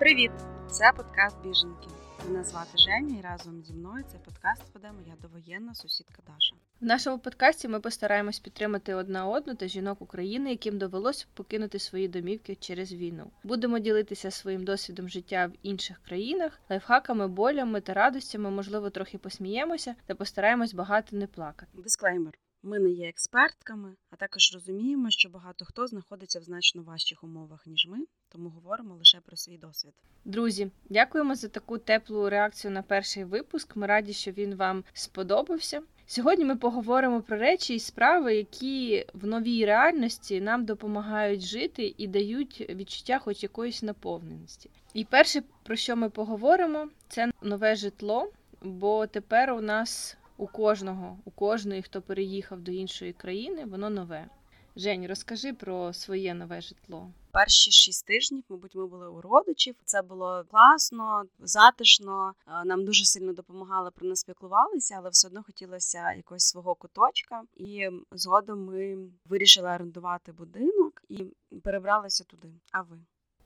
Привіт! Це подкаст Біженки. Мене звати Женя, і разом зі мною цей подкаст веде моя довоєнна сусідка Даша. В нашому подкасті ми постараємось підтримати одна одну та жінок України, яким довелося покинути свої домівки через війну. Будемо ділитися своїм досвідом життя в інших країнах, лайфхаками, болями та радостями. Можливо, трохи посміємося та постараємось багато не плакати. Дисклеймер. Ми не є експертками, а також розуміємо, що багато хто знаходиться в значно важчих умовах ніж ми, тому говоримо лише про свій досвід. Друзі, дякуємо за таку теплу реакцію на перший випуск. Ми раді, що він вам сподобався. Сьогодні ми поговоримо про речі і справи, які в новій реальності нам допомагають жити і дають відчуття хоч якоїсь наповненості. І перше, про що ми поговоримо, це нове житло, бо тепер у нас у кожного, у кожної, хто переїхав до іншої країни, воно нове. Жень, розкажи про своє нове житло. Перші шість тижнів, мабуть, ми були у родичів. Це було класно, затишно. Нам дуже сильно допомагали про нас піклувалися, але все одно хотілося якогось свого куточка. І згодом ми вирішили орендувати будинок і перебралися туди. А ви?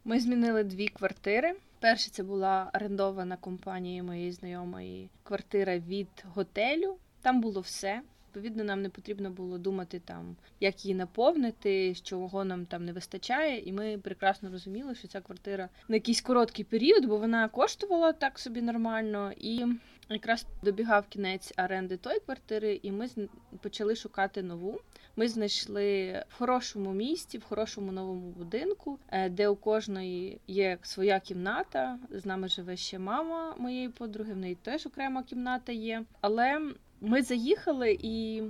Ми змінили дві квартири. Перша це була орендована компанією моєї знайомої квартира від готелю. Там було все. Відповідно, нам не потрібно було думати там, як її наповнити, чого нам там не вистачає. І ми прекрасно розуміли, що ця квартира на якийсь короткий період, бо вона коштувала так собі нормально. І якраз добігав кінець оренди тої квартири, і ми почали шукати нову. Ми знайшли в хорошому місті, в хорошому новому будинку, е, де у кожної є своя кімната. З нами живе ще мама моєї подруги. В неї теж окрема кімната є. Але ми заїхали і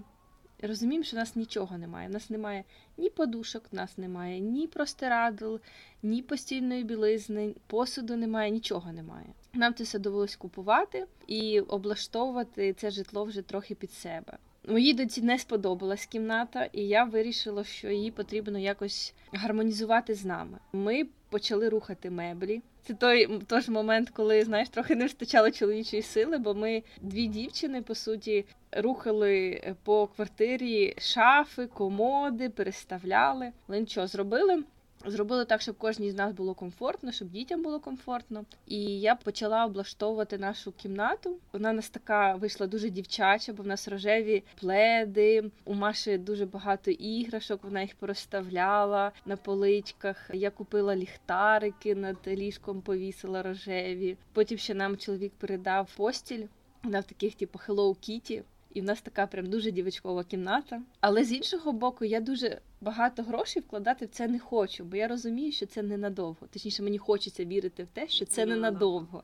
розуміємо, що у нас нічого немає. У нас немає ні подушок, у нас немає ні простирадл, ні постільної білизни, посуду немає, нічого немає. Нам це все довелось купувати і облаштовувати це житло вже трохи під себе. Моїй доці не сподобалась кімната, і я вирішила, що її потрібно якось гармонізувати з нами. Ми почали рухати меблі. Це той той момент, коли знаєш, трохи не вистачало чоловічої сили, бо ми дві дівчини по суті рухали по квартирі шафи, комоди, переставляли. Але нічого зробили. Зробили так, щоб кожній з нас було комфортно, щоб дітям було комфортно. І я почала облаштовувати нашу кімнату. Вона нас така вийшла дуже дівчача, бо в нас рожеві пледи. У Маші дуже багато іграшок. Вона їх порозставляла на поличках. Я купила ліхтарики над ліжком, повісила рожеві. Потім ще нам чоловік передав постіль. Вона в таких, типу, Hello Kitty. І в нас така прям дуже дівочкова кімната. Але з іншого боку, я дуже багато грошей вкладати в це не хочу, бо я розумію, що це ненадовго. Точніше, мені хочеться вірити в те, що це ненадовго.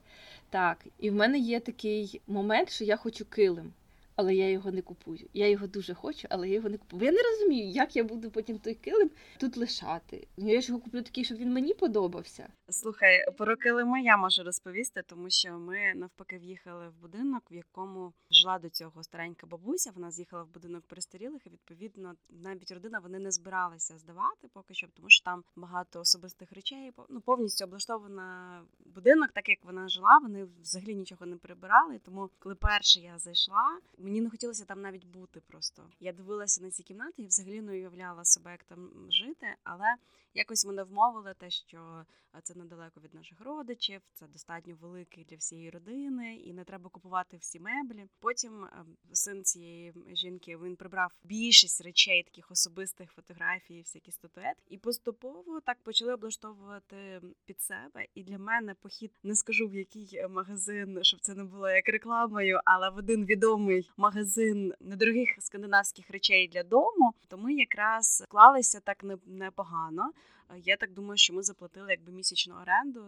Так, і в мене є такий момент, що я хочу килим але я його не купую. Я його дуже хочу, але я його не купую. Я не розумію, як я буду потім той килим тут лишати. Я ж його куплю такий, щоб він мені подобався. Слухай, про килими я можу розповісти, тому що ми навпаки в'їхали в будинок, в якому жила до цього старенька бабуся. Вона з'їхала в будинок перестарілих, і відповідно навіть родина вони не збиралися здавати поки що, тому що там багато особистих речей. Ну повністю облаштована будинок, так як вона жила. Вони взагалі нічого не прибирали. Тому, коли перше я зайшла, Мені не хотілося там навіть бути просто. Я дивилася на ці кімнати і взагалі не уявляла себе, як там жити, але якось мене вмовили те, що це недалеко від наших родичів, це достатньо великий для всієї родини, і не треба купувати всі меблі. Потім син цієї жінки він прибрав більшість речей, таких особистих фотографій, всякі статуетки, і поступово так почали облаштовувати під себе. І для мене похід не скажу в який магазин, щоб це не було як рекламою, але в один відомий магазин недорогих скандинавських речей для дому, то ми якраз склалися так непогано. Я так думаю, що ми заплатили якби місячну оренду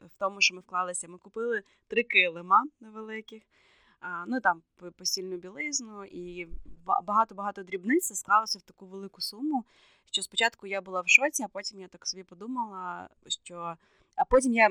в тому, що ми вклалися. Ми купили три килима невеликих. Ну там постільну білизну і багато-багато дрібниць склалося в таку велику суму. Що спочатку я була в шоці, а потім я так собі подумала, що а потім я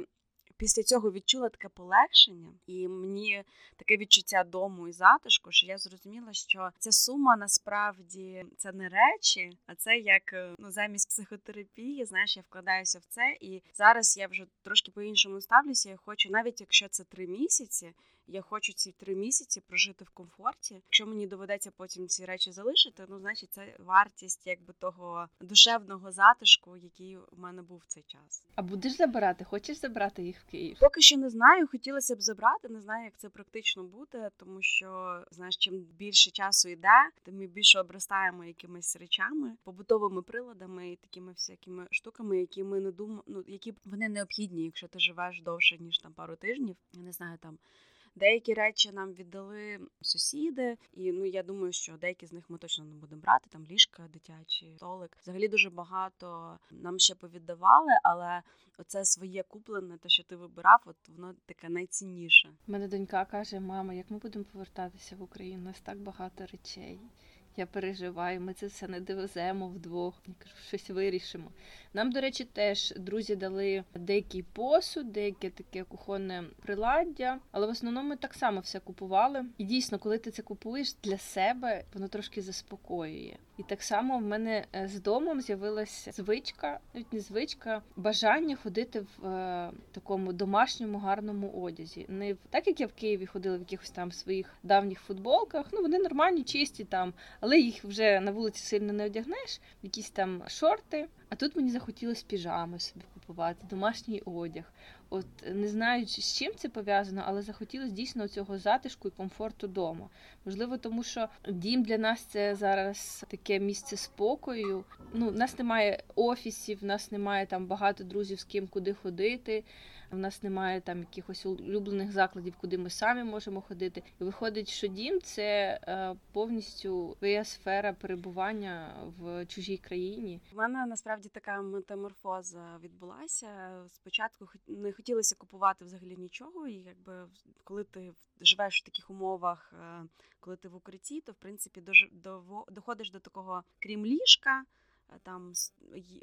після цього відчула таке полегшення, і мені таке відчуття дому і затишку, що я зрозуміла, що ця сума насправді це не речі, а це як е, ну замість психотерапії. Знаєш, я вкладаюся в це, і зараз я вже трошки по іншому ставлюся. Я хочу, навіть якщо це три місяці. Я хочу ці три місяці прожити в комфорті. Якщо мені доведеться потім ці речі залишити, ну значить це вартість якби того душевного затишку, який у мене був в цей час. А будеш забирати? Хочеш забрати їх в Київ? Поки що не знаю, хотілося б забрати, не знаю, як це практично буде, тому що знаєш, чим більше часу йде, тим ми більше обростаємо якимись речами, побутовими приладами і такими всякими штуками, які ми не думаємо, ну які вони необхідні, якщо ти живеш довше ніж там пару тижнів. Я не знаю там. Деякі речі нам віддали сусіди, і ну я думаю, що деякі з них ми точно не будемо брати. Там ліжка, дитячі, столик. Взагалі дуже багато нам ще повіддавали, але оце своє куплене, те, що ти вибирав, от воно таке найцінніше. Мене донька каже: мама, як ми будемо повертатися в Україну? У нас так багато речей. Я переживаю, ми це все не довеземо вдвох. Я кажу, щось вирішимо. Нам, до речі, теж друзі дали деякий посуд, деяке таке кухонне приладдя, але в основному ми так само все купували. І дійсно, коли ти це купуєш для себе, воно трошки заспокоює. І так само в мене е, з домом з'явилася звичка, навіть не звичка, бажання ходити в е, такому домашньому гарному одязі. Не в так, як я в Києві ходила в якихось там своїх давніх футболках. Ну вони нормальні, чисті там, але їх вже на вулиці сильно не одягнеш. Якісь там шорти. А тут мені захотілося піжами собі купувати, домашній одяг. От не знаю, з чим це пов'язано, але захотілося дійсно цього затишку і комфорту дому. Можливо, тому що дім для нас це зараз таке місце спокою. Ну, в нас немає офісів, в нас немає там багато друзів, з ким куди ходити. В нас немає там якихось улюблених закладів, куди ми самі можемо ходити. І виходить, що дім це е, повністю твоя сфера перебування в чужій країні. У мене насправді така метаморфоза відбулася. Спочатку не хотілося купувати взагалі нічого, і якби коли ти живеш в таких умовах, е, коли ти в укритті, то в принципі доходиш до такого, крім ліжка. Е, Там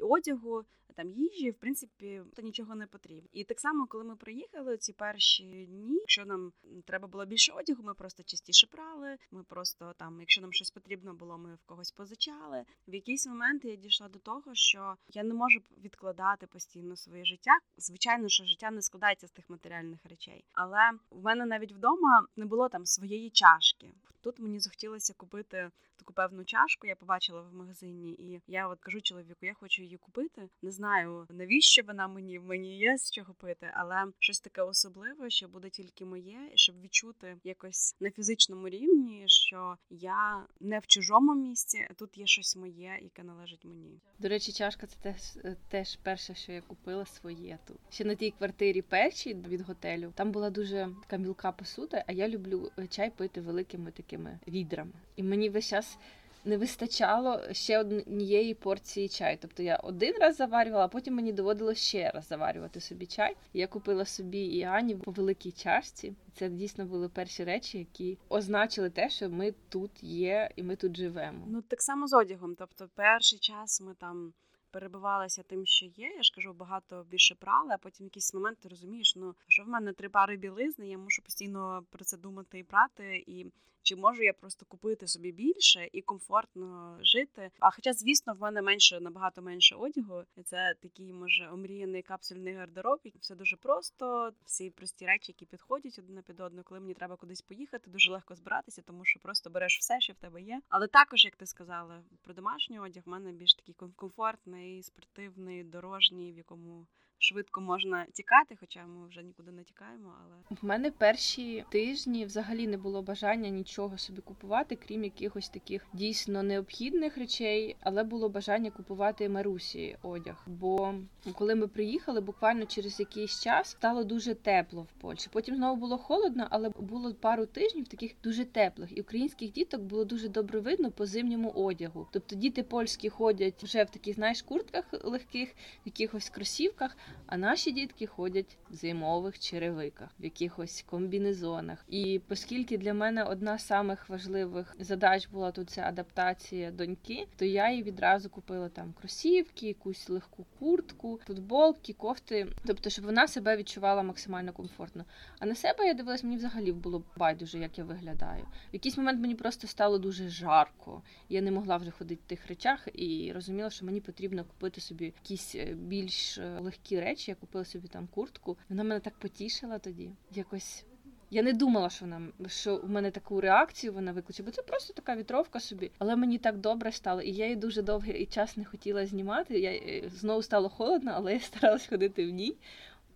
одягу, там їжі, в принципі, то нічого не потрібно. І так само, коли ми приїхали ці перші дні, якщо нам треба було більше одягу, ми просто частіше прали. Ми просто там, якщо нам щось потрібно було, ми в когось позичали. В якийсь момент я дійшла до того, що я не можу відкладати постійно своє життя. Звичайно, що життя не складається з тих матеріальних речей, але в мене навіть вдома не було там своєї чашки. Тут мені захотілося купити таку певну чашку. Я побачила в магазині, і я от кажу чоловіку, я хочу її купити. Не знаю навіщо вона мені мені є з чого пити, але щось таке особливе, що буде тільки моє, і щоб відчути якось на фізичному рівні, що я не в чужому місці, а тут є щось моє, яке належить мені. До речі, чашка це теж, е, теж перше, що я купила своє тут. Ще на тій квартирі першій від готелю. Там була дуже така мілка посуда, а я люблю е, чай пити великими такими відрами. І мені весь час не вистачало ще однієї порції чаю. Тобто я один раз заварювала, а потім мені доводилось ще раз заварювати собі чай. Я купила собі і Ані по великій чашці. Це дійсно були перші речі, які означили те, що ми тут є і ми тут живемо. Ну так само з одягом. Тобто, перший час ми там перебивалися тим, що є. Я ж кажу, багато більше прали, а потім в якийсь момент ти розумієш, ну що в мене три пари білизни, я мушу постійно про це думати і прати. І чи можу я просто купити собі більше і комфортно жити? А хоча, звісно, в мене менше набагато менше одягу. Це такий може омріяний капсульний гардероб. і Все дуже просто. Всі прості речі, які підходять одна під одну. Коли мені треба кудись поїхати, дуже легко збиратися, тому що просто береш все, що в тебе є. Але також, як ти сказала, про домашній одяг в мене більш такий комфортний, спортивний, дорожній, в якому швидко можна тікати, хоча ми вже нікуди не тікаємо. Але В мене перші тижні взагалі не було бажання нічого собі купувати, крім якихось таких дійсно необхідних речей, але було бажання купувати Марусі одяг. Бо коли ми приїхали, буквально через якийсь час стало дуже тепло в Польщі. Потім знову було холодно, але було пару тижнів таких дуже теплих. І українських діток було дуже добре видно по зимньому одягу. Тобто діти польські ходять вже в таких, знаєш, куртках легких, в якихось кросівках, а наші дітки ходять в зимових черевиках, в якихось комбінезонах. І оскільки для мене одна з самих важливих задач була тут ця адаптація доньки, то я їй відразу купила там кросівки, якусь легку куртку, футболки, кофти. Тобто, щоб вона себе відчувала максимально комфортно. А на себе я дивилась, мені взагалі було байдуже, як я виглядаю. В якийсь момент мені просто стало дуже жарко. Я не могла вже ходити в тих речах і розуміла, що мені потрібно купити собі якісь е, більш е, речі. Я купила собі там куртку. Вона мене так потішила тоді. Якось Я не думала, що вона що в мене таку реакцію вона викличе, бо це просто така вітровка собі. Але мені так добре стало, і я її дуже довгий час не хотіла знімати. Я е, знову стало холодно, але я старалась ходити в ній.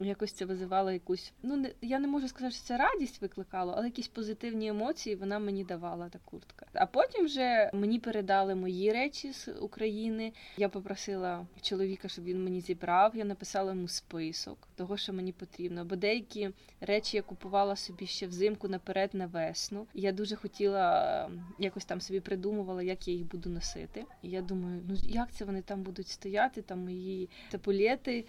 Якось це визивало якусь. Ну не я не можу сказати, що це радість викликало, але якісь позитивні емоції вона мені давала та куртка. А потім вже мені передали мої речі з України. Я попросила чоловіка, щоб він мені зібрав. Я написала йому список того, що мені потрібно. Бо деякі речі я купувала собі ще взимку наперед на весну. Я дуже хотіла якось там собі придумувала, як я їх буду носити. І я думаю, ну як це вони там будуть стояти? Там мої тапулети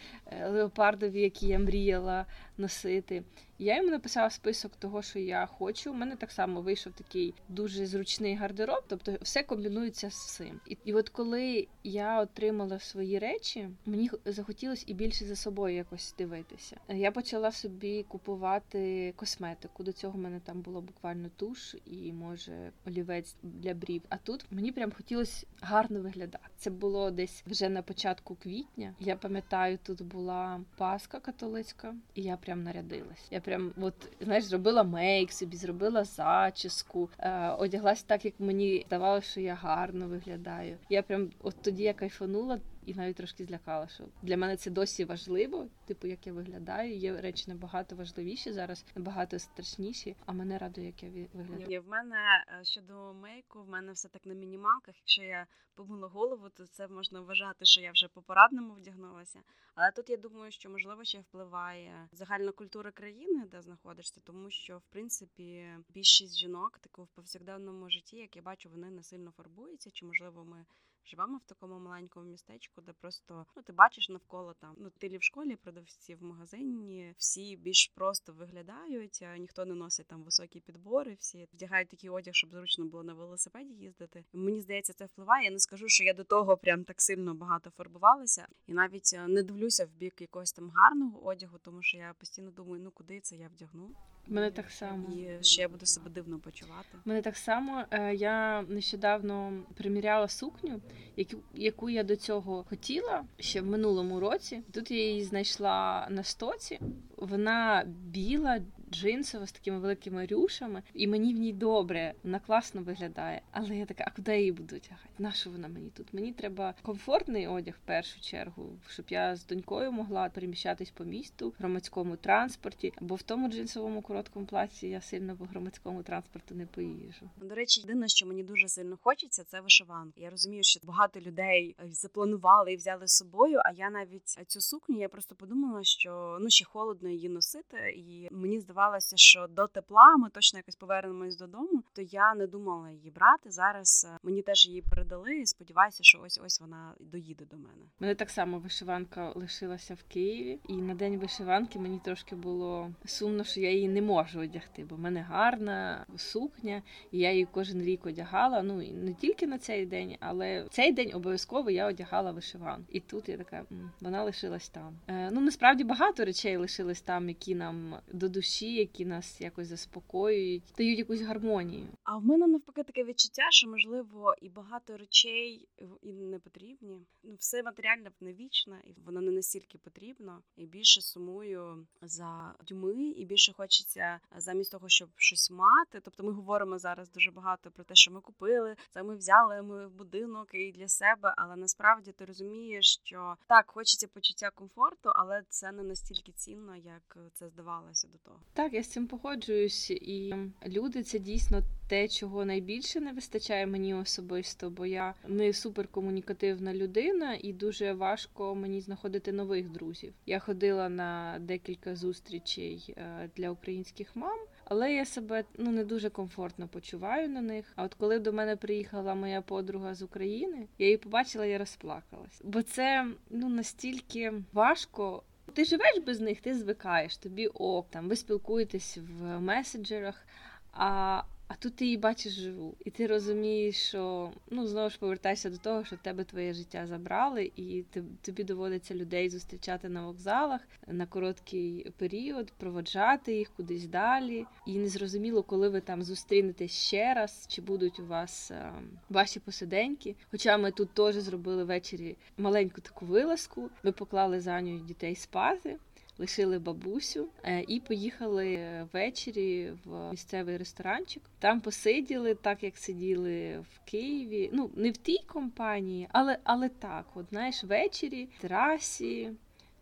леопардові, які я мріяла носити. Я йому написала список того, що я хочу. У мене так само вийшов такий дуже зручний гардероб, тобто все комбінується з цим. І, і от коли я отримала свої речі, мені захотілося і більше за собою якось дивитися. Я почала собі купувати косметику. До цього в мене там було буквально туш і може олівець для брів. А тут мені прям хотілося гарно виглядати. Це було десь вже на початку квітня. Я пам'ятаю, тут була Пасха католицька, і я прям нарядилась. Я прям от знаєш, зробила мейк собі, зробила зачіску, е, одяглась так, як мені здавалося, що я гарно виглядаю. Я прям от тоді я кайфанула. І навіть трошки злякала, що для мене це досі важливо, типу, як я виглядаю. Є речі набагато важливіші зараз, набагато страшніші. А мене радує, як я виглядаю. В мене е, щодо мейку, в мене все так на мінімалках. Якщо я помила голову, то це можна вважати, що я вже по порадному вдягнулася. Але тут я думаю, що можливо ще впливає загальна культура країни, де знаходишся, тому що в принципі більшість жінок таку в повсякденному житті, як я бачу, вони не сильно фарбуються, чи можливо ми. Живемо в такому маленькому містечку, де просто ну ти бачиш навколо там ну ти в школі, продавці в магазині, всі більш просто виглядають. Ніхто не носить там високі підбори, всі вдягають такий одяг, щоб зручно було на велосипеді їздити. Мені здається, це впливає. Я не скажу, що я до того прям так сильно багато фарбувалася, і навіть не дивлюся в бік якогось там гарного одягу, тому що я постійно думаю, ну куди це я вдягну. Мене так само і ще я буду себе дивно почувати. Мене так само. Е, я нещодавно приміряла сукню, яку яку я до цього хотіла ще в минулому році. Тут я її знайшла на стоці. Вона біла, джинсова з такими великими рюшами, і мені в ній добре, вона класно виглядає. Але я така, а куди її буду тягати? Нащо вона мені тут? Мені треба комфортний одяг в першу чергу, щоб я з донькою могла переміщатись по місту в громадському транспорті, бо в тому джинсовому короткому плаці я сильно по громадському транспорту не поїжджу. До речі, єдине, що мені дуже сильно хочеться, це вишиванка. Я розумію, що багато людей е, запланували і взяли з собою. А я навіть цю сукню я просто подумала, що ну ще холодно її носити, і мені здавалося, що до тепла ми точно якось повернемось додому. То я не думала її брати. Зараз е, мені теж її передали. і Сподіваюся, що ось ось вона доїде до мене. Мене так само вишиванка лишилася в Києві, і на день вишиванки мені трошки було сумно, що я її не можу одягти, бо в мене гарна сукня, і я її кожен рік одягала. Ну і не тільки на цей день, але в цей день обов'язково я одягала вишиванку. І тут я така вона лишилась там. Е, ну насправді багато речей лишились там, які нам до душі, які нас якось заспокоюють, дають якусь гармонію. А в мене навпаки таке відчуття, що можливо і багато речей і не потрібні. Ну все матеріальне не вічне, і воно не настільки потрібно. І більше сумую за дюми, і більше хочеться замість того, щоб щось мати. Тобто, ми говоримо зараз дуже багато про те, що ми купили, це ми взяли ми в будинок і для себе. Але насправді ти розумієш, що так хочеться почуття комфорту, але це не настільки цінно, як це здавалося до того. Так, я з цим погоджуюсь, і люди це дійсно те, чого найбільше не вистачає мені особисто, бо я не суперкомунікативна людина, і дуже важко мені знаходити нових друзів. Я ходила на декілька зустрічей е, для українських мам. Але я себе ну не дуже комфортно почуваю на них. А от коли до мене приїхала моя подруга з України, я її побачила, я розплакалась. Бо це ну настільки важко. Ти живеш без них, ти звикаєш, тобі ок, там ви спілкуєтесь в меседжерах. А а тут ти її бачиш живу, і ти розумієш, що ну знову ж повертайся до того, що в тебе твоє життя забрали, і тобі доводиться людей зустрічати на вокзалах на короткий період, проводжати їх кудись далі. І незрозуміло, коли ви там зустрінетесь ще раз, чи будуть у вас а, ваші посиденьки. Хоча ми тут теж зробили ввечері маленьку таку вилазку, ми поклали за нього дітей спати. Лишили бабусю е, і поїхали ввечері в місцевий ресторанчик. Там посиділи, так як сиділи в Києві. Ну не в тій компанії, але але так, от знаєш, ввечері в терасі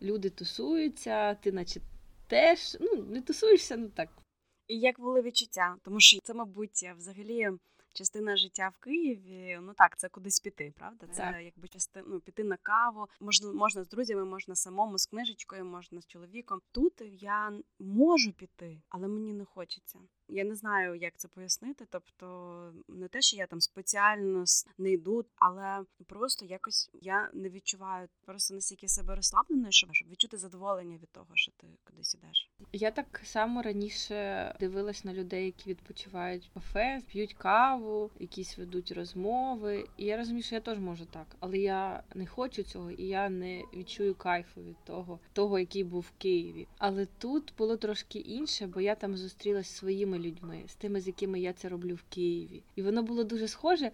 люди тусуються, ти наче теж ну не тусуєшся, ну так. І як були відчуття? Тому що це, мабуть, взагалі частина життя в Києві. Ну так, це кудись піти, правда? Це Так. якби частина ну, піти на каву. Можна можна з друзями, можна самому з книжечкою, можна з чоловіком. Тут я можу піти, але мені не хочеться. Я не знаю, як це пояснити. Тобто, не те, що я там спеціально не йду, але просто якось я не відчуваю просто настільки себе розслабленою, щоб відчути задоволення від того, що ти кудись ідеш. Я так само раніше дивилась на людей, які відпочивають кафе, п'ють каву, якісь ведуть розмови. І я розумію, що я теж можу так, але я не хочу цього, і я не відчую кайфу від того, того, який був в Києві. Але тут було трошки інше, бо я там зустрілась зі своїми людьми, з тими, з якими я це роблю в Києві. І воно було дуже схоже.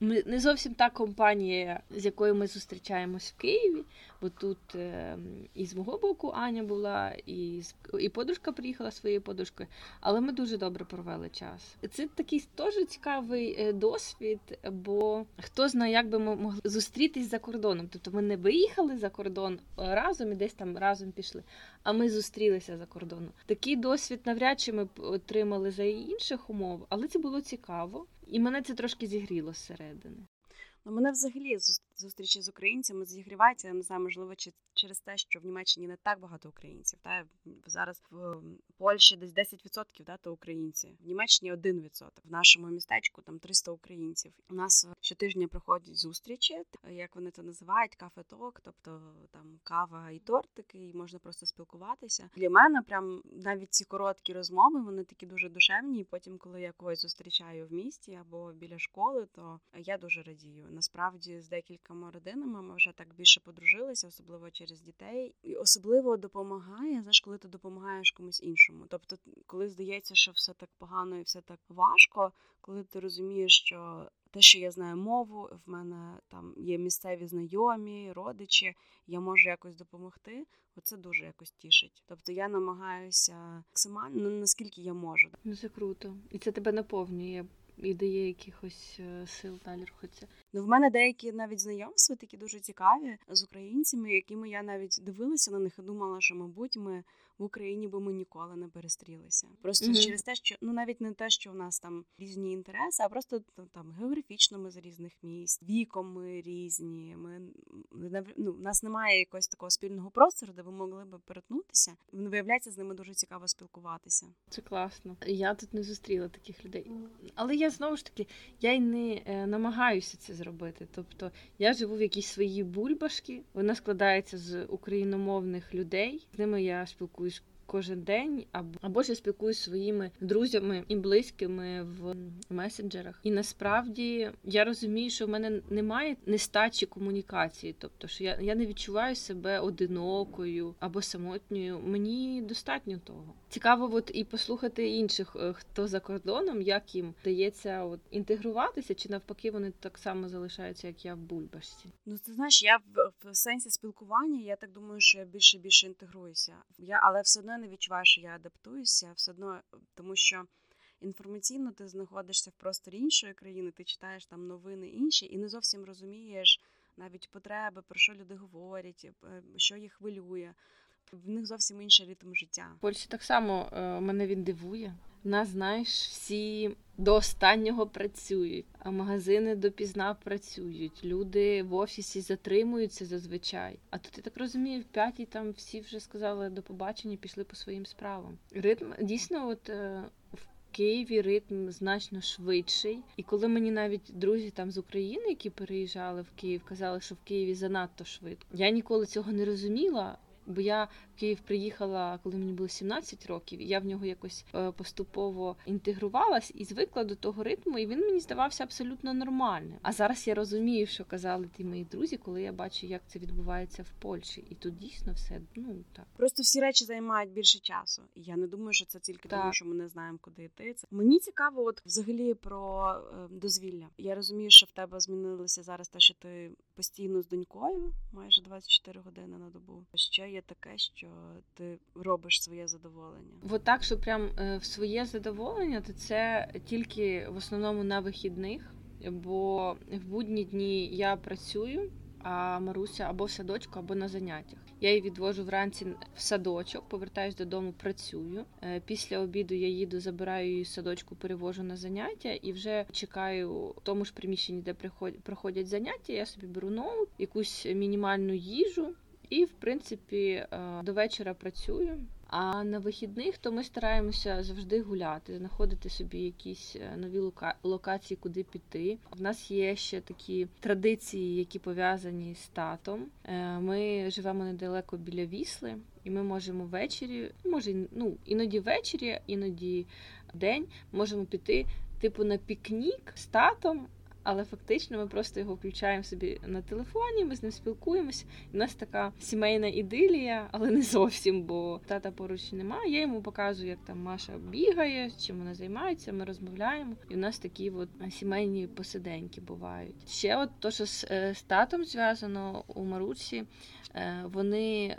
Не зовсім та компанія, з якою ми зустрічаємось в Києві, бо тут е, і з мого боку Аня була, і, і подружка приїхала своєю подружкою, але ми дуже добре провели час. Це такий теж цікавий е, досвід, бо хто знає, як би ми могли зустрітись за кордоном. Тобто ми не виїхали за кордон е, разом і десь там разом пішли, а ми зустрілися за кордоном. Такий досвід навряд чи ми б отримали за інших умов, але це було цікаво, і мене це трошки зігріло зсередини. Ну, мене взагалі зустрічі з українцями зігріваються. Я не знаю, можливо, чи через те, що в Німеччині не так багато українців. Та зараз в Польщі десь 10% да, то українці. В Німеччині 1%. В нашому містечку там 300 українців. У нас щотижня проходять зустрічі, як вони це називають, кафе-ток, тобто там кава і тортики, і можна просто спілкуватися. Для мене прям навіть ці короткі розмови, вони такі дуже душевні. І потім, коли я когось зустрічаю в місті або біля школи, то я дуже радію. Насправді з декількома родинами ми вже так більше подружилися, особливо через дітей. І особливо допомагає, знаєш, коли ти допомагаєш комусь іншому. Тобто, коли здається, що все так погано і все так важко, коли ти розумієш, що те, що я знаю мову, в мене там є місцеві знайомі, родичі, я можу якось допомогти. Оце дуже якось тішить. Тобто я намагаюся максимально ну, наскільки я можу. Ну це круто. І це тебе наповнює і дає якихось е, сил далі рухатися. Ну, в мене деякі навіть знайомства такі дуже цікаві з українцями, якими я навіть дивилася на них і думала, що, мабуть, ми в Україні би ми ніколи не перестрілися. Просто Мгм. через те, що ну навіть не те, що в нас там різні інтереси, а просто ну, там географічно ми з різних місць, віком ми різні. Ми ну, в нас немає якогось такого спільного простору, де ви могли би перетнутися. Виявляється, з ними дуже цікаво спілкуватися. Це класно. Я тут не зустріла таких людей. Але я знову ж таки я й не е, намагаюся це зробити. Тобто я живу в якійсь своїй бульбашки. Вона складається з україномовних людей. З ними я спілкуюсь. Кожен день або або я спілкуюсь зі своїми друзями і близькими в месенджерах. І насправді я розумію, що в мене немає нестачі комунікації, тобто що я, я не відчуваю себе одинокою або самотньою. Мені достатньо того. Цікаво, от і послухати інших, е, хто за кордоном, як їм вдається от інтегруватися, чи навпаки вони так само залишаються, як я в бульбашці. Ну, ти знаєш, я в, в сенсі спілкування, я так думаю, що я більше більше інтегруюся. Я, але все одно не відчуваю, що я адаптуюся, все одно, тому що інформаційно ти знаходишся в просторі іншої країни, ти читаєш там новини інші і не зовсім розумієш навіть потреби, про що люди говорять, е, що їх хвилює. В них зовсім інший ритм життя. В Польщі так само е, мене він дивує. Нас, знаєш, всі до останнього працюють, а магазини допізна працюють. Люди в офісі затримуються зазвичай. А тут я так розумію, в п'ятій там всі вже сказали до побачення, пішли по своїм справам. Ритм дійсно, от е, в Києві ритм значно швидший. І коли мені навіть друзі там з України, які переїжджали в Київ, казали, що в Києві занадто швидко. Я ніколи цього не розуміла. Бо я Київ приїхала, коли мені було 17 років, і я в нього якось е, поступово інтегрувалась і звикла до того ритму, і він мені здавався абсолютно нормальним. А зараз я розумію, що казали ті мої друзі, коли я бачу, як це відбувається в Польщі, і тут дійсно все ну так. Просто всі речі займають більше часу. І я не думаю, що це тільки тому, що ми не знаємо, куди йти. Це мені цікаво, от взагалі про е, дозвілля. Я розумію, що в тебе змінилося зараз те, що ти постійно з донькою, майже 24 години на добу. Ще є таке, що ти робиш своє задоволення? От так, що прям е, в своє задоволення, то це тільки в основному на вихідних, бо в будні дні я працюю, а Маруся або в садочку, або на заняттях. Я її відвожу вранці в садочок, повертаюсь додому, працюю. Е, Після обіду я їду, забираю її садочку, перевожу на заняття і вже чекаю в тому ж приміщенні, де проходять заняття. Я собі беру ноут, якусь мінімальну їжу. І, в принципі, е, до вечора працюю. А на вихідних то ми стараємося завжди гуляти, знаходити собі якісь е, нові лока- локації, куди піти. В нас є ще такі традиції, які пов'язані з татом. Е, Ми живемо недалеко біля Вісли, і ми можемо ввечері, може, ну іноді ввечері, іноді день можемо піти, типу, на пікнік з татом. Але фактично ми просто його включаємо собі на телефоні, ми з ним спілкуємося. І у нас така сімейна ідилія, але не зовсім, бо тата поруч немає. Я йому показую, як там Маша бігає, чим вона займається. Ми розмовляємо. І у нас такі от сімейні посиденьки бувають. Ще от то, що з, е, з татом зв'язано у Маруці, е, вони е,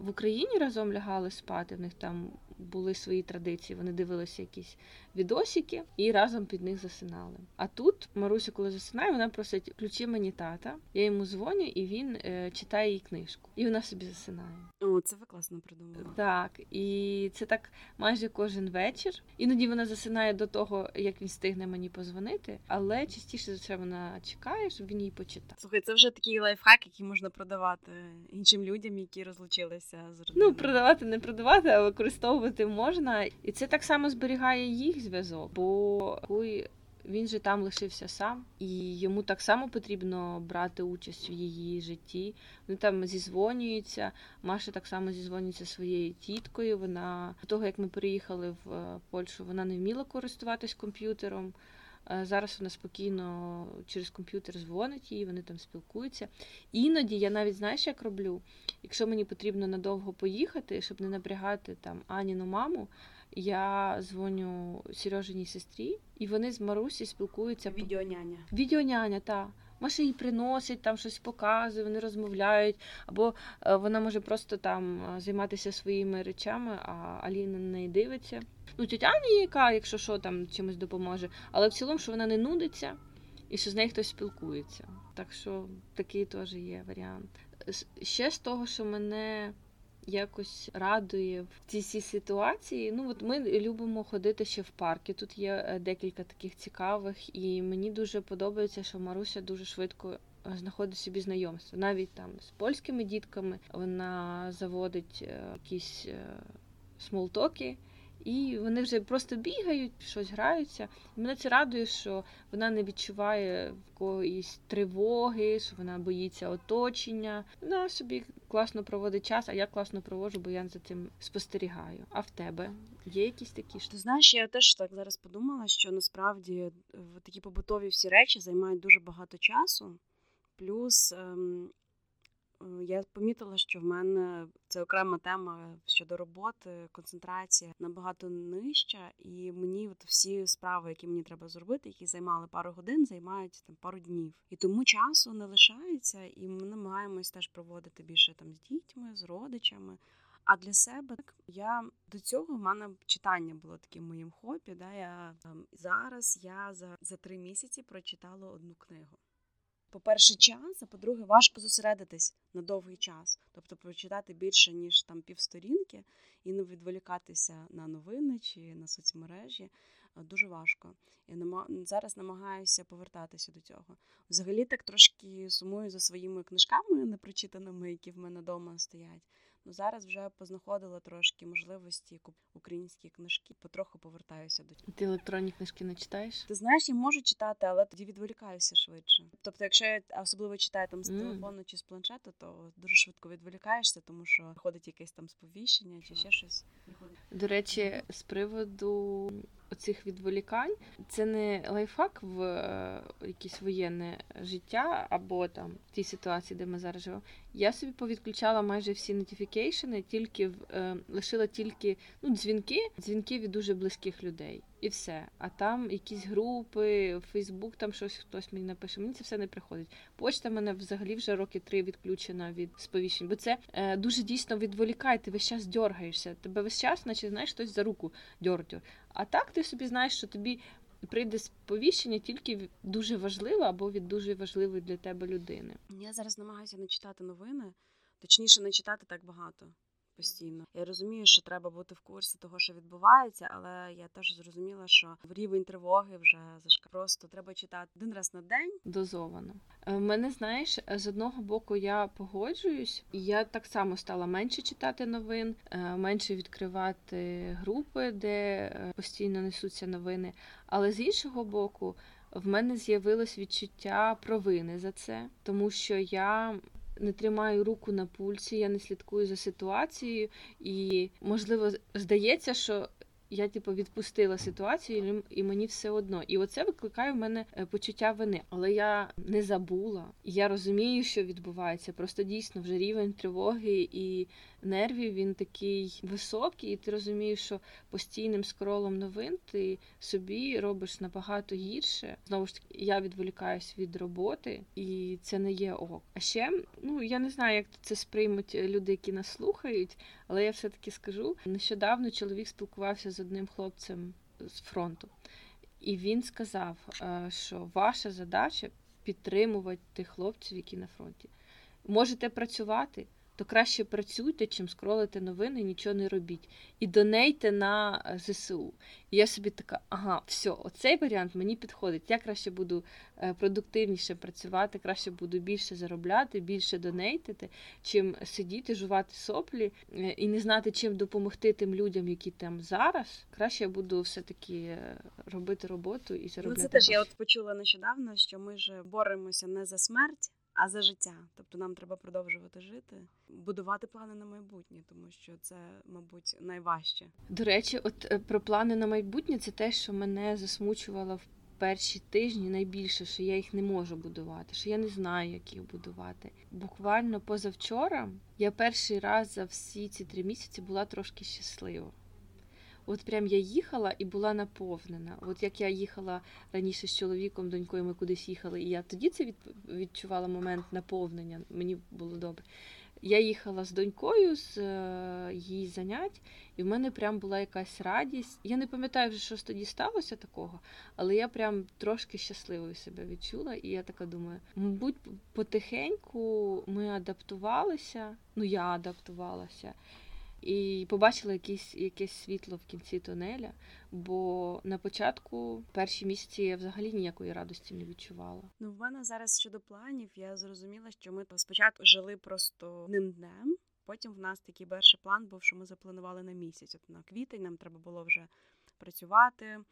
в Україні разом лягали спати. В них там були свої традиції. Вони дивилися якісь відосики і разом під них засинали. А тут Маруся, коли засинає, вона просить ключі мені тата. Я йому дзвоню, і він е, читає їй книжку. І вона собі засинає. О, це ви класно придумали. Так, і це так майже кожен вечір. Іноді вона засинає до того, як він встигне мені позвонити, але частіше за все вона чекає, щоб він їй почитав. Слухай, це вже такий лайфхак, який можна продавати іншим людям, які розлучилися з родиною. Ну, продавати не продавати, а використовувати можна. І це так само зберігає їх зв'язок, бо Хуй, він же там лишився сам, і йому так само потрібно брати участь в її житті. Вони там зізвонюються. Маша так само зізвонюється своєю тіткою. Вона до того, як ми переїхали в е, Польщу, вона не вміла користуватись комп'ютером. Е, Зараз вона спокійно через комп'ютер дзвонить їй, вони там спілкуються. Іноді я навіть знаєш, як роблю. Якщо мені потрібно надовго поїхати, щоб не напрягати там Аніну маму, я дзвоню Сережиній сестрі, і вони з Марусі спілкуються. відеоняня. Відеоняня, та. Маша їй приносить, там щось показує, вони розмовляють, або е, вона може просто там е, займатися своїми речами, а Аліна на неї дивиться. Ну, Аня, яка, якщо що, там чимось допоможе, але в цілому, що вона не нудиться і що з нею хтось спілкується. Так що такий теж є варіант. Ще з того, що мене якось радує в цій ситуації. Ну от ми любимо ходити ще в парки. Тут є е, декілька таких цікавих, і мені дуже подобається, що Маруся дуже швидко е, знаходить собі знайомство. Навіть там з польськими дітками вона заводить е, якісь смолтоки. І вони вже просто бігають, щось граються. І мене це радує, що вона не відчуває якоїсь тривоги, що вона боїться оточення. Вона собі класно проводить час, а я класно проводжу, бо я за цим спостерігаю. А в тебе є якісь такі ж? Ти знаєш, я теж так зараз подумала, що насправді е, такі побутові всі речі займають дуже багато часу. Плюс ем, я помітила, що в мене це окрема тема щодо роботи, концентрація набагато нижча, і мені от всі справи, які мені треба зробити, які займали пару годин, займають там пару днів. І тому часу не лишається, і ми намагаємось теж проводити більше там з дітьми, з родичами. А для себе так, я до цього в мене читання було таким моїм хобі. Да, я там зараз я за, за три місяці прочитала одну книгу. По-перше, час, а по-друге, важко зосередитись на довгий час, тобто прочитати більше ніж там півсторінки і не відволікатися на новини чи на соцмережі. е, Дуже важко. Я зараз намагаюся повертатися до цього. Взагалі так трошки сумую за своїми книжками непрочитаними, які в мене вдома стоять. Ну зараз вже познаходила трошки можливості українські книжки, потроху повертаюся до. Ти електронні книжки не читаєш? Ти знаєш, я можу читати, але тоді відволікаюся швидше. Тобто, якщо я особливо читаю там з Мгм. телефону чи з планшету, то дуже швидко відволікаєшся, тому що приходить якесь там сповіщення чи ще щось. До речі, з приводу оцих відволікань, це не лайфхак в е, якесь воєнне життя або там в тій ситуації, де ми зараз живемо. Я собі повідключала майже всі нотіфікейшени, тільки в е, лишила тільки ну, дзвінки, дзвінки від дуже близьких людей. І все. А там якісь групи, Фейсбук, там щось хтось мені напише. Мені це все не приходить. Почта мене взагалі вже роки три відключена від сповіщень, бо це е, дуже дійсно відволікає. Ти весь час дергаєшся. Тебе весь час, наче знаєш, хтось за руку дьор-дьор. А так ти собі знаєш, що тобі прийде сповіщення тільки дуже важливе або від дуже важливої для тебе людини. Я зараз намагаюся не читати новини, точніше, не читати так багато постійно. Я розумію, що треба бути в курсі того, що відбувається, але я теж зрозуміла, що рівень тривоги вже зашкал. Просто треба читати один раз на день. дозовано. Е, В мене, знаєш, з одного боку я погоджуюсь, я так само стала менше читати новин, е, менше відкривати групи, де е, постійно несуться новини. Але з іншого боку, в мене з'явилось відчуття провини за це, тому що я. Не тримаю руку на пульсі, я не слідкую за ситуацією, і можливо здається, що я типу відпустила ситуацію, і мені все одно. І оце викликає в мене е, почуття вини. Але я не забула. Я розумію, що відбувається. Просто дійсно вже рівень тривоги і нервів він такий високий, і ти розумієш, що постійним скролом новин ти собі робиш набагато гірше. Знову ж таки, я відволікаюсь від роботи, і це не є ок. А ще ну я не знаю, як це сприймуть люди, які нас слухають. Але я все-таки скажу, нещодавно чоловік спілкувався з одним хлопцем з фронту, і він сказав, е, що ваша задача підтримувати тих хлопців, які на фронті. Можете працювати, то краще працюйте, чим скролити новини, нічого не робіть. І донейте на е, ЗСУ. І я собі така, ага, все, оцей варіант мені підходить. Я краще буду е, продуктивніше працювати, краще буду більше заробляти, більше донейтити, чим сидіти, жувати соплі е, і не знати, чим допомогти тим людям, які там зараз. Краще я буду все-таки робити роботу і Ну, це теж я от почула нещодавно, що ми ж боремося не за смерть, а за життя. Тобто нам треба продовжувати жити, будувати плани на майбутнє, тому що це, мабуть, найважче. До речі, от е, про плани на майбутнє це те, що мене засмучувало в перші тижні найбільше, що я їх не можу будувати, що я не знаю, як їх будувати. Буквально позавчора я перший раз за всі ці три місяці була трошки щаслива. От прям я їхала і була наповнена. От як я їхала раніше з чоловіком, донькою, ми кудись їхали, і я тоді це відчувала момент наповнення. Мені було добре. Я їхала з донькою з е, її занять, і в мене прям була якась радість. Я не пам'ятаю вже, що ж тоді сталося такого, але я прям трошки щасливою себе відчула. І я така думаю, мабуть, потихеньку ми адаптувалися. Ну, я адаптувалася. І побачила якесь, якесь світло в кінці тунеля, бо на початку перші місяці я взагалі ніякої радості не відчувала. Ну, в мене зараз щодо планів, я зрозуміла, що ми спочатку жили просто одним днем. Потім в нас такий перший план був, що ми запланували на місяць. От на квітень нам треба було вже працювати, е,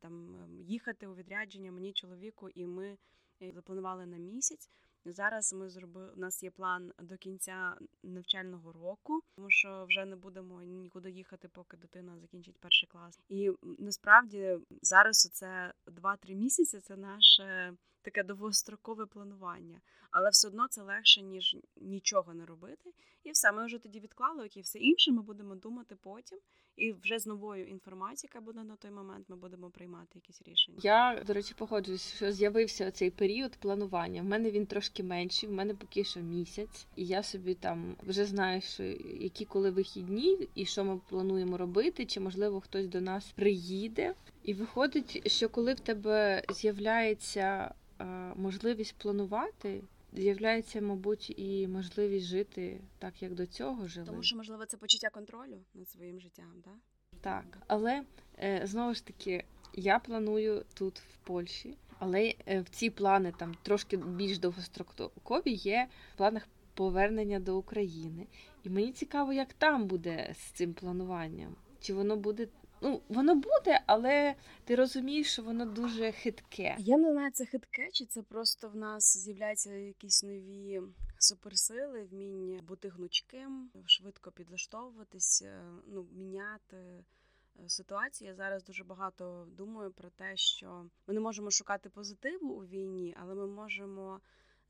там ем, їхати у відрядження мені чоловіку, і ми е, запланували на місяць. Зараз ми зробили. У нас є план до кінця навчального року, тому що вже не будемо нікуди їхати, поки дитина закінчить перший клас. І насправді зараз це 2-3 місяці. Це наше таке довгострокове планування, але все одно це легше ніж нічого не робити. І все, ми вже тоді відклали, і все інше. Ми будемо думати потім, і вже з новою інформацією, яка буде на той момент, ми будемо приймати якісь рішення. Я, до речі, погоджуюсь, що з'явився цей період планування. В мене він трошки менший, в мене поки що місяць, і я собі там вже знаю, що які коли вихідні, і що ми плануємо робити, чи можливо хтось до нас приїде. І виходить, що коли в тебе з'являється е, можливість планувати. З'являється, мабуть, і можливість жити так, як до цього жили. Тому що можливо це почуття контролю над своїм життям, так? Так, але е, знову ж таки, я планую тут в Польщі, але е, в ці плани там трошки більш довгострокові є в планах повернення до України. І мені цікаво, як там буде з цим плануванням. Чи воно буде. Ну, воно буде, але ти розумієш, що воно дуже хитке. Я не знаю, це хитке, чи це просто в нас з'являються якісь нові суперсили, вміння бути гнучким, швидко підлаштовуватись, е, ну, міняти е, ситуацію. Я зараз дуже багато думаю про те, що ми не можемо шукати позитиву у війні, але ми можемо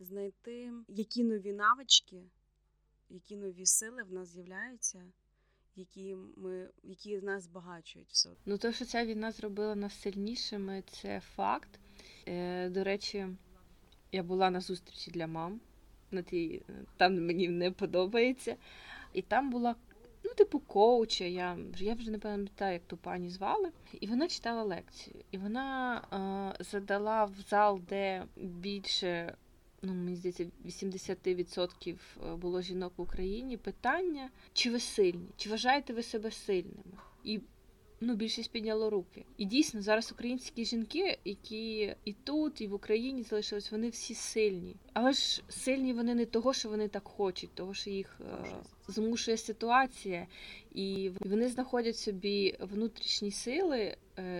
знайти, які нові навички, які нові сили в нас з'являються, які ми які нас збагачують все. Ну, то, що ця війна зробила нас сильнішими, це факт. Е, до речі, я була на зустрічі для мам. На тій, там мені не подобається. І там була, ну, типу, коуча. Я, я вже не пам'ятаю, як ту пані звали. І вона читала лекцію. І вона е, задала в зал, де більше, ну, мені здається, 80% було жінок в Україні, питання, чи ви сильні, чи вважаєте ви себе сильними? І ну, більшість підняло руки. І дійсно зараз українські жінки, які і тут, і в Україні залишились, вони всі сильні. Але ж сильні вони не того, що вони так хочуть, того, що їх е, змушує ситуація, і вони знаходять собі внутрішні сили е,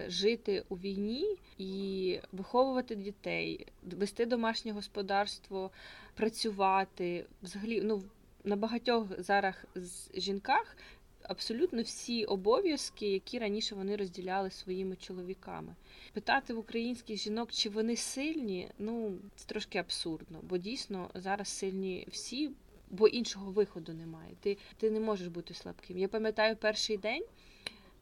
жити у війні і виховувати дітей, вести домашнє господарство, працювати. Взагалі, ну на багатьох зараз з жінках абсолютно всі обов'язки, які раніше вони розділяли своїми чоловіками. Питати в українських жінок, чи вони сильні, ну це трошки абсурдно, бо дійсно зараз сильні всі, бо іншого виходу немає. Ти, ти не можеш бути слабким. Я пам'ятаю перший день.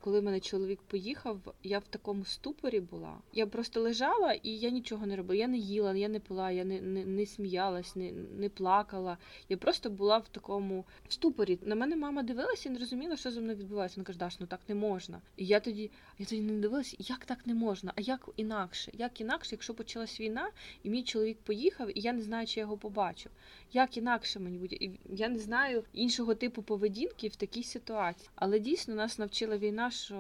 Коли мене чоловік поїхав, я в такому ступорі була. Я просто лежала і я нічого не робила. Я не їла, я не пила, я не не, не сміялась, не не плакала. Я просто була в такому ступорі. На мене мама дивилася і не розуміла, що зі мною відбувається. Вона каже, Даш, ну так не можна. І я тоді я тоді не дивилася, як так не можна, а як інакше? Як інакше, якщо почалась війна, і мій чоловік поїхав, і я не знаю, чи я його побачу. Як інакше мені буде? Я не знаю іншого типу поведінки в такій ситуації. Але дійсно нас навчила війна, що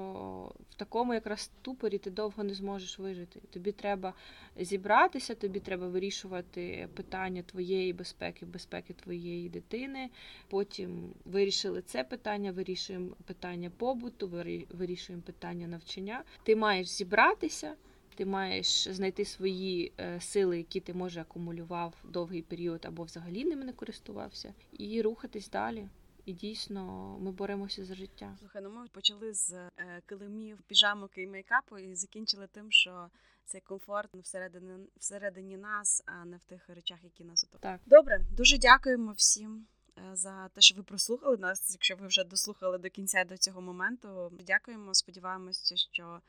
в такому якраз ступорі ти довго не зможеш вижити. Тобі треба зібратися, тобі треба вирішувати питання твоєї безпеки, безпеки твоєї дитини. Потім вирішили це питання, вирішуємо питання побуту, вирішуємо питання навчання. Ти маєш зібратися. Ти маєш знайти свої е, сили, які ти може акумулював довгий період або взагалі ними не користувався, і рухатись далі. І дійсно ми боремося за життя. Слухай, ну ми почали з е, килимів, піжамок і мейкапу, і закінчили тим, що цей комфорт всередині всередині нас, а не в тих речах, які нас оточують. Так. Добре, дуже дякуємо всім. е, За те, що ви прослухали нас, якщо ви вже дослухали до кінця до цього моменту. Дякуємо. Сподіваємося, що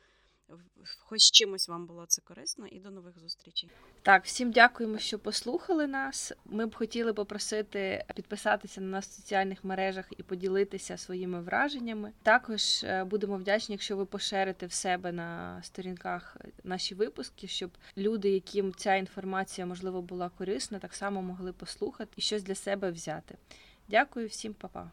хоч чимось вам було це корисно, і до нових зустрічей. Так, всім дякуємо, що послухали нас. Ми б хотіли попросити підписатися на нас в соціальних мережах і поділитися своїми враженнями. Також е, будемо вдячні, якщо ви поширите в себе на сторінках наші випуски, щоб люди, яким ця інформація можливо була корисна, так само могли послухати і щось для себе взяти. Дякую всім, па-па.